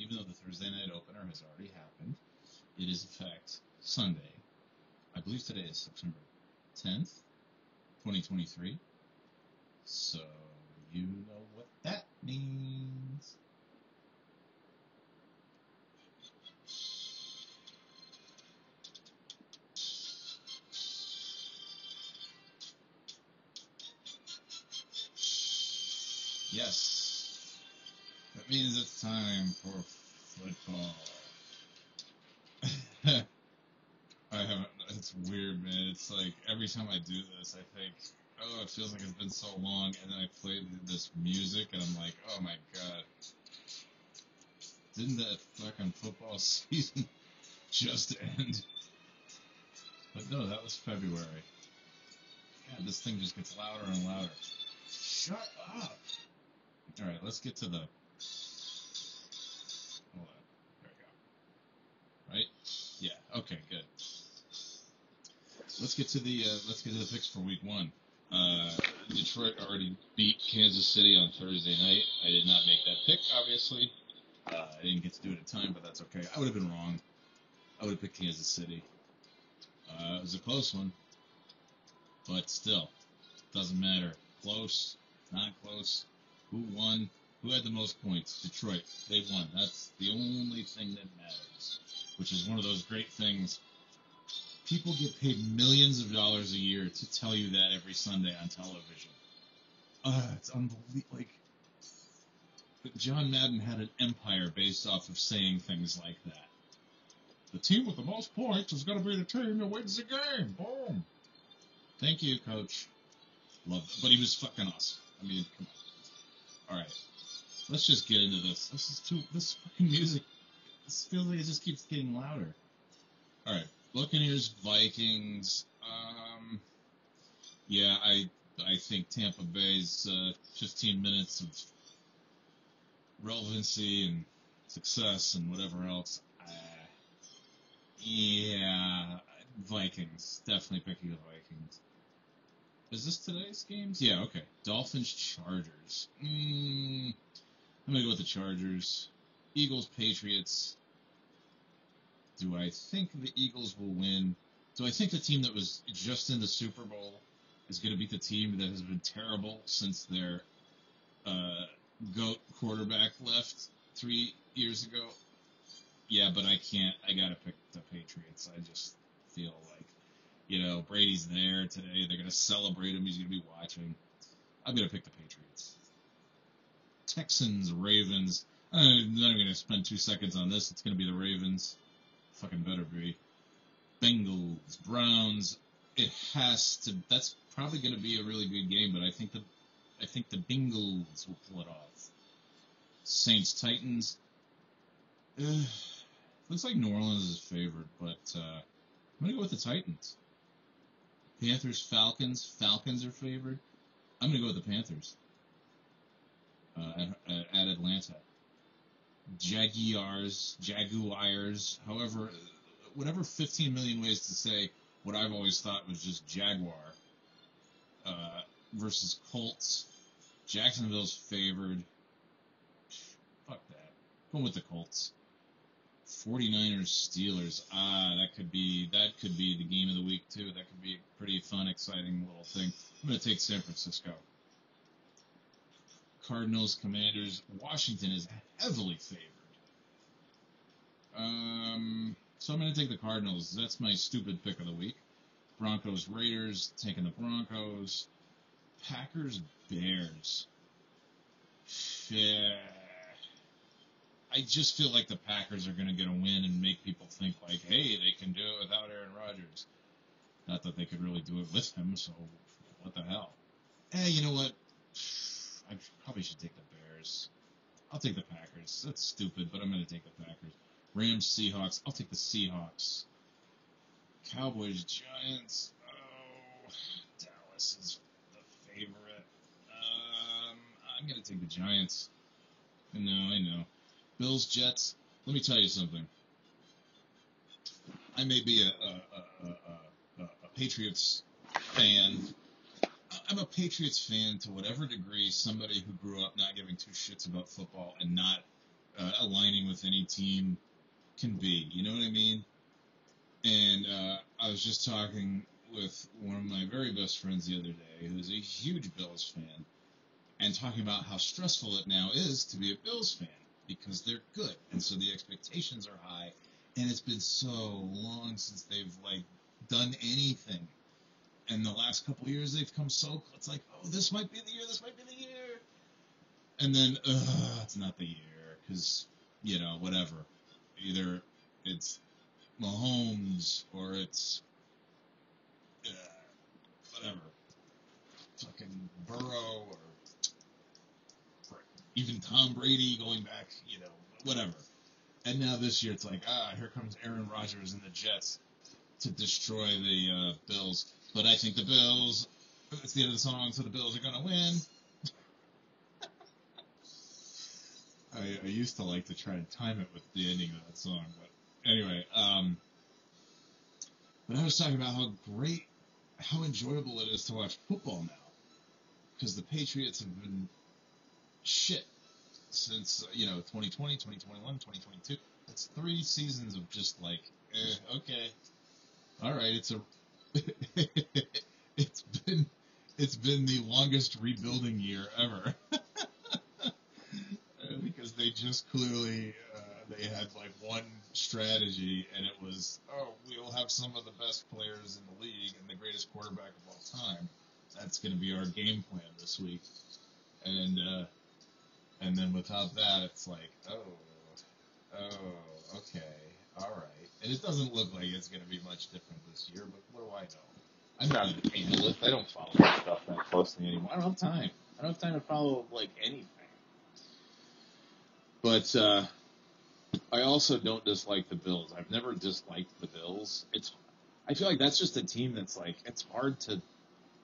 even though the Thursday night opener has already happened, it is in fact Sunday. I believe today is September 10th, 2023. So you know what that means. Yes. Means it's time for football. I haven't. It's weird, man. It's like every time I do this, I think, oh, it feels like it's been so long, and then I play this music, and I'm like, oh my god, didn't that fucking football season just end? But no, that was February. God, this thing just gets louder and louder. Shut up. All right, let's get to the. Yeah. Okay. Good. Let's get to the uh, let's get to the picks for week one. Uh, Detroit already beat Kansas City on Thursday night. I did not make that pick, obviously. Uh, I didn't get to do it in time, but that's okay. I would have been wrong. I would have picked Kansas City. Uh, it was a close one, but still, doesn't matter. Close, not close. Who won? Who had the most points? Detroit. They won. That's the only thing that matters. Which is one of those great things. People get paid millions of dollars a year to tell you that every Sunday on television. Uh, it's unbelievable. Like, but John Madden had an empire based off of saying things like that. The team with the most points is going to be the team that wins the game. Boom. Thank you, coach. Love it. But he was fucking awesome. I mean, come on. All right, let's just get into this. This is too. This fucking music. Feels like it just keeps getting louder. All right, Buccaneers, Vikings. Um, yeah, I I think Tampa Bay's uh, 15 minutes of relevancy and success and whatever else. Uh, yeah, Vikings. Definitely picking the Vikings. Is this today's games? Yeah, okay. Dolphins, Chargers. Mm, I'm gonna go with the Chargers. Eagles, Patriots. Do I think the Eagles will win? Do I think the team that was just in the Super Bowl is going to beat the team that has been terrible since their uh, goat quarterback left three years ago? Yeah, but I can't. I gotta pick the Patriots. I just feel like, you know, Brady's there today. They're gonna celebrate him. He's gonna be watching. I'm gonna pick the Patriots. Texans, Ravens. I'm not even gonna spend two seconds on this. It's gonna be the Ravens. Fucking better be. Bengals, Browns. It has to. That's probably gonna be a really good game, but I think the, I think the Bengals will pull it off. Saints, Titans. Looks like New Orleans is favored, but uh, I'm gonna go with the Titans. Panthers, Falcons. Falcons are favored. I'm gonna go with the Panthers uh, at, at Atlanta. Jaguars, Jaguars, however, whatever 15 million ways to say what I've always thought was just Jaguar uh, versus Colts. Jacksonville's favored. Fuck that. Going with the Colts. 49ers Steelers. Ah, that could be that could be the game of the week too. That could be a pretty fun, exciting little thing. I'm to take San Francisco. Cardinals Commanders. Washington is heavily favored. Um, so I'm going to take the Cardinals. That's my stupid pick of the week. Broncos Raiders. Taking the Broncos. Packers Bears. Yeah. I just feel like the Packers are going to get a win and make people think like, hey, they can do it without Aaron Rodgers. Not that they could really do it with him, so what the hell? Hey, you know what? Probably should take the Bears. I'll take the Packers. That's stupid, but I'm going to take the Packers. Rams, Seahawks. I'll take the Seahawks. Cowboys, Giants. Oh, Dallas is the favorite. Um, I'm going to take the Giants. Know, I know. Bills, Jets. Let me tell you something. I may be a, a, a, a Patriots fan. I'm a Patriots fan to whatever degree somebody who grew up not giving two shits about football and not uh, aligning with any team can be. You know what I mean? And uh, I was just talking with one of my very best friends the other day, who's a huge Bills fan, and talking about how stressful it now is to be a Bills fan because they're good, and so the expectations are high, and it's been so long since they've like done anything. And the last couple years they've come so it's like, oh, this might be the year, this might be the year, and then uh, it's not the year because you know whatever, either it's Mahomes or it's uh, whatever, fucking Burrow or even Tom Brady going back, you know, whatever. And now this year it's like, ah, here comes Aaron Rodgers and the Jets to destroy the uh, Bills. But I think the Bills, it's the end of the song, so the Bills are going to win. I, I used to like to try and time it with the ending of that song, but anyway, um, but I was talking about how great, how enjoyable it is to watch football now, because the Patriots have been shit since uh, you know 2020, 2021, 2022. It's three seasons of just like, eh, okay, all right. It's a, it's been, it's been the longest rebuilding year ever. because they just clearly uh, they had like one strategy, and it was, oh, we'll have some of the best players in the league and the greatest quarterback of all time. That's going to be our game plan this week, and. uh and then without that, it's like, oh, oh, okay, it doesn't look like it's going to be much different this year, but what do I know? I'm not an analyst. I don't follow that stuff that closely anymore. I don't have time. I don't have time to follow like anything. But uh, I also don't dislike the Bills. I've never disliked the Bills. It's I feel like that's just a team that's like it's hard to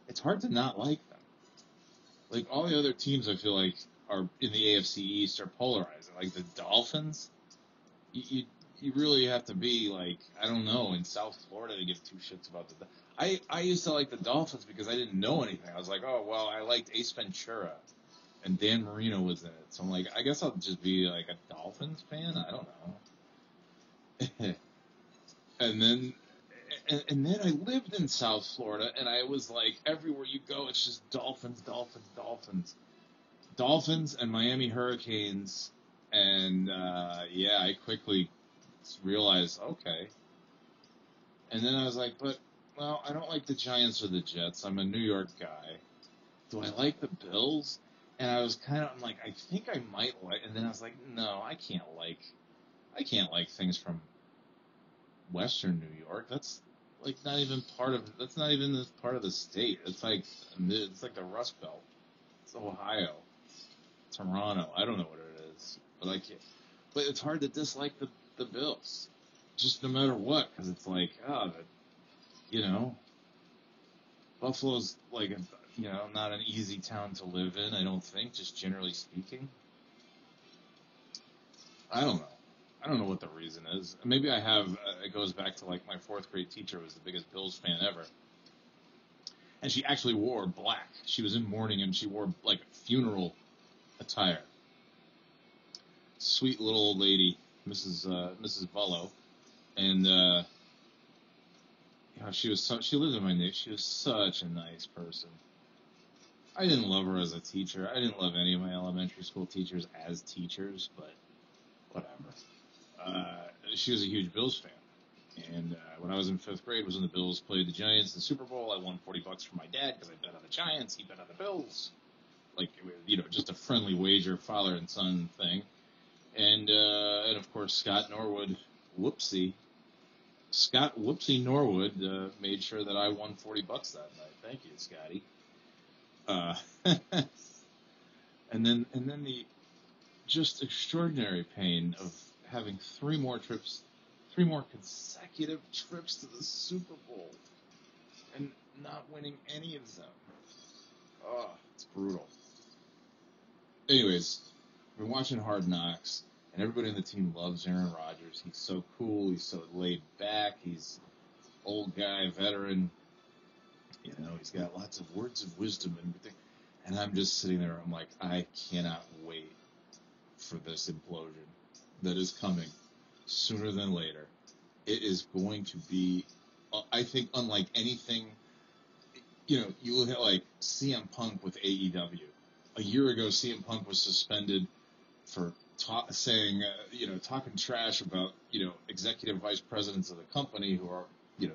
it's hard to not like them. Like all the other teams, I feel like are in the AFC East are polarizing. Like the Dolphins, you, you you really have to be like I don't know in South Florida to give two shits about the. I I used to like the Dolphins because I didn't know anything. I was like, oh well, I liked Ace Ventura, and Dan Marino was in it, so I'm like, I guess I'll just be like a Dolphins fan. I don't know. and then. And, and then I lived in South Florida, and I was like, everywhere you go, it's just Dolphins, Dolphins, Dolphins Dolphins and Miami Hurricanes, and uh, yeah, I quickly realized okay. And then I was like, but well, I don't like the Giants or the Jets. I'm a New York guy. Do I like the Bills? And I was kind of I'm like, I think I might like. And then I was like, no, I can't like, I can't like things from Western New York. That's like not even part of. That's not even this part of the state. It's like it's like the Rust Belt. It's Ohio. Toronto. I don't know what it is, but like, but it's hard to dislike the the Bills, just no matter what, because it's like, oh, you know, Buffalo's like, you know, not an easy town to live in. I don't think, just generally speaking. I don't know. I don't know what the reason is. Maybe I have. Uh, it goes back to like my fourth grade teacher was the biggest Bills fan ever, and she actually wore black. She was in mourning and she wore like funeral attire. Sweet little old lady, Mrs. Uh, Mrs. Bullo, and uh, you know, she was so, she lived in my neighborhood. She was such a nice person. I didn't love her as a teacher. I didn't love any of my elementary school teachers as teachers, but whatever. Uh, she was a huge Bills fan. And uh, when I was in fifth grade, was when the Bills played the Giants in the Super Bowl. I won forty bucks from my dad because I bet on the Giants. He bet on the Bills like you know just a friendly wager, father and son thing, and uh, and of course Scott Norwood, whoopsie, Scott whoopsie Norwood uh, made sure that I won forty bucks that night. Thank you, Scotty. Uh, and then and then the just extraordinary pain of having three more trips, three more consecutive trips to the Super Bowl, and not winning any of them. Oh, it's brutal anyways, we're watching Hard Knocks, and everybody on the team loves Aaron Rodgers. He's so cool. He's so laid back. He's old guy, veteran. You know, he's got lots of words of wisdom and everything. And I'm just sitting there. I'm like, I cannot wait for this implosion. that is coming sooner than later. It is going to be, I think, unlike anything. You know, you look at like CM Punk with AEW. A year ago, CM Punk was suspended for ta- saying, uh, you know, talking trash about, you know, executive vice presidents of the company who are, you know,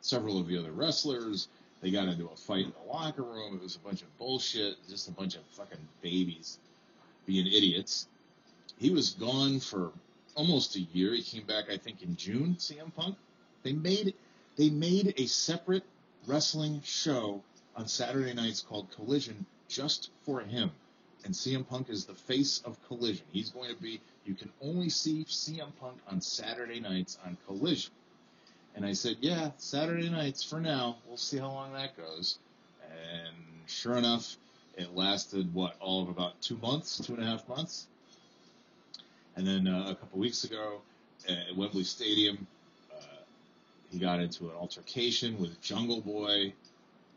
several of the other wrestlers. They got into a fight in the locker room. It was a bunch of bullshit, just a bunch of fucking babies being idiots. He was gone for almost a year. He came back, I think, in June. CM Punk. They made they made a separate wrestling show on Saturday nights called Collision just for him. And CM Punk is the face of Collision. He's going to be. You can only see CM Punk on Saturday nights on Collision. And I said, yeah, Saturday nights for now. We'll see how long that goes. And sure enough, it lasted what all of about two months, two and a half months. And then uh, a couple weeks ago at Wembley Stadium, uh, he got into an altercation with Jungle Boy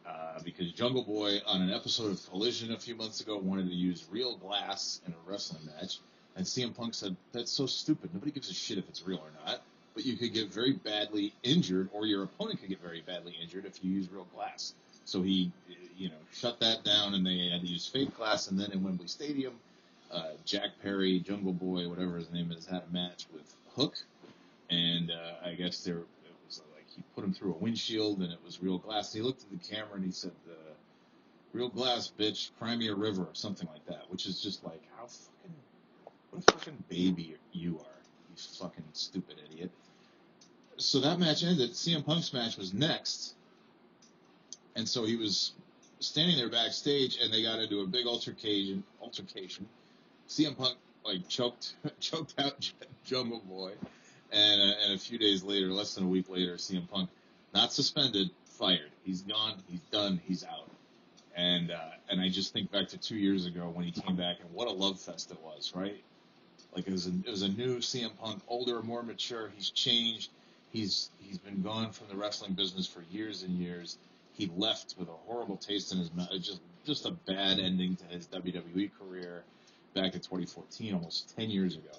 uh, because Jungle Boy, on an episode of Collision a few months ago, wanted to use real glass in a wrestling match. And CM Punk said, That's so stupid. Nobody gives a shit if it's real or not. But you could get very badly injured, or your opponent could get very badly injured if you use real glass. So he, you know, shut that down, and they had to use fake glass. And then in Wembley Stadium, uh, Jack Perry, Jungle Boy, whatever his name is, had a match with Hook, and uh, I guess like he put him through a windshield, and it was real glass. And he looked at the camera and he said, uh, "Real glass, bitch, cry me a river," or something like that, which is just like how fucking what a fucking baby you are, you fucking stupid idiot. So that match ended. CM Punk's match was next, and so he was standing there backstage, and they got into a big altercation. Altercation. CM Punk like choked choked out Jungle Boy, and uh, and a few days later, less than a week later, CM Punk not suspended, fired. He's gone. He's done. He's out. And uh, and I just think back to two years ago when he came back, and what a love fest it was, right? Like it was a, it was a new CM Punk, older, more mature. He's changed. He's he's been gone from the wrestling business for years and years. He left with a horrible taste in his mouth. Just just a bad ending to his WWE career back in 2014, almost 10 years ago.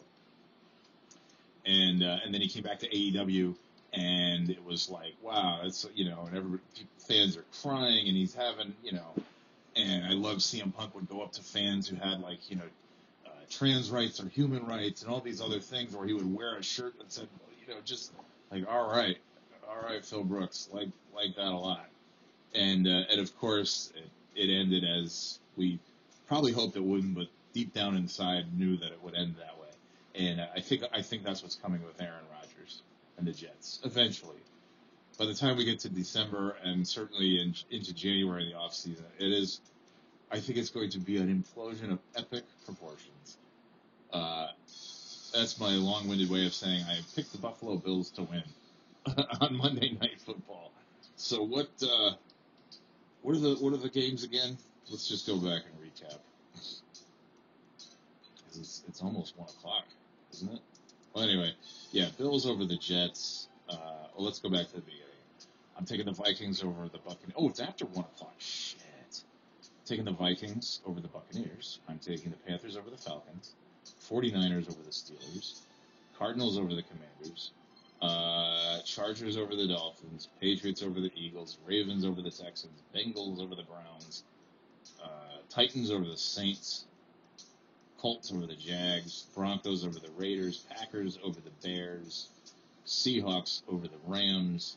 And uh, and then he came back to AEW, and it was like, wow, it's you know, and every fans are crying, and he's having you know, and I love CM Punk would go up to fans who had like you know, uh, trans rights or human rights and all these other things, or he would wear a shirt that said, you know, just like, all right, all right, Phil Brooks, like like that a lot. And uh, and of course, it, it ended as we probably hoped it wouldn't, but deep down inside knew that it would end that way. And I think I think that's what's coming with Aaron Rodgers and the Jets eventually. By the time we get to December and certainly in, into January in the off season, it is. I think it's going to be an implosion of epic proportions. Uh, that's my long-winded way of saying I picked the Buffalo Bills to win on Monday Night Football. So what? Uh, what are the what are the games again? Let's just go back and recap. It's, it's almost one o'clock, isn't it? Well, anyway, yeah, Bills over the Jets. Uh, well, let's go back to the beginning. I'm taking the Vikings over the Buccaneers. Oh, it's after one o'clock. Shit. Taking the Vikings over the Buccaneers. I'm taking the Panthers over the Falcons. 49ers over the Steelers. Cardinals over the Commanders. Uh, Chargers over the Dolphins. Patriots over the Eagles. Ravens over the Texans. Bengals over the Browns. Uh, Titans over the Saints. Colts over the Jags, Broncos over the Raiders, Packers over the Bears, Seahawks over the Rams.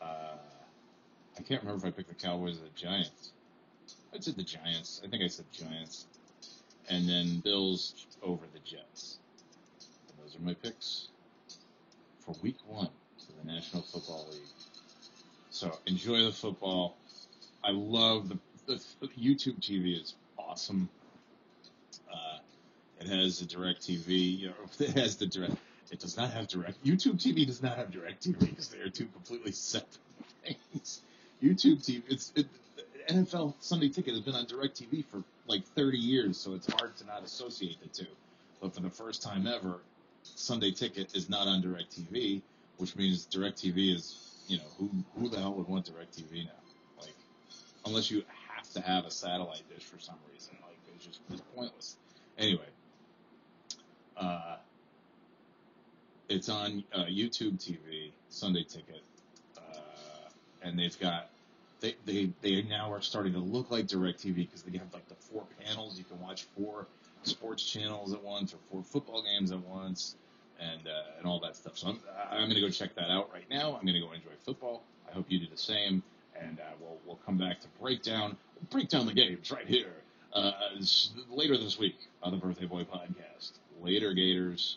Uh, I can't remember if I picked the Cowboys or the Giants. I said the Giants. I think I said Giants. And then Bills over the Jets. And those are my picks for week one of the National Football League. So enjoy the football. I love the, the, the YouTube TV is awesome. It has a DirecTV, you know, it has the direct, it does not have direct, YouTube TV does not have DirecTV because they are two completely separate things. YouTube TV, it's, it, NFL Sunday Ticket has been on DirecTV for like 30 years, so it's hard to not associate the two. But for the first time ever, Sunday Ticket is not on DirecTV, which means DirecTV is, you know, who, who the hell would want DirecTV now? Like, unless you have to have a satellite dish for some reason. Like, it's just, it's pointless. Anyway, uh, It's on uh, YouTube TV, Sunday Ticket, uh, and they've got they, they they now are starting to look like DirecTV because they have like the four panels. You can watch four sports channels at once or four football games at once, and uh, and all that stuff. So I'm I'm gonna go check that out right now. I'm gonna go enjoy football. I hope you do the same, and uh, we'll we'll come back to break down break down the games right here uh, later this week on the Birthday Boy podcast. Later, Gators.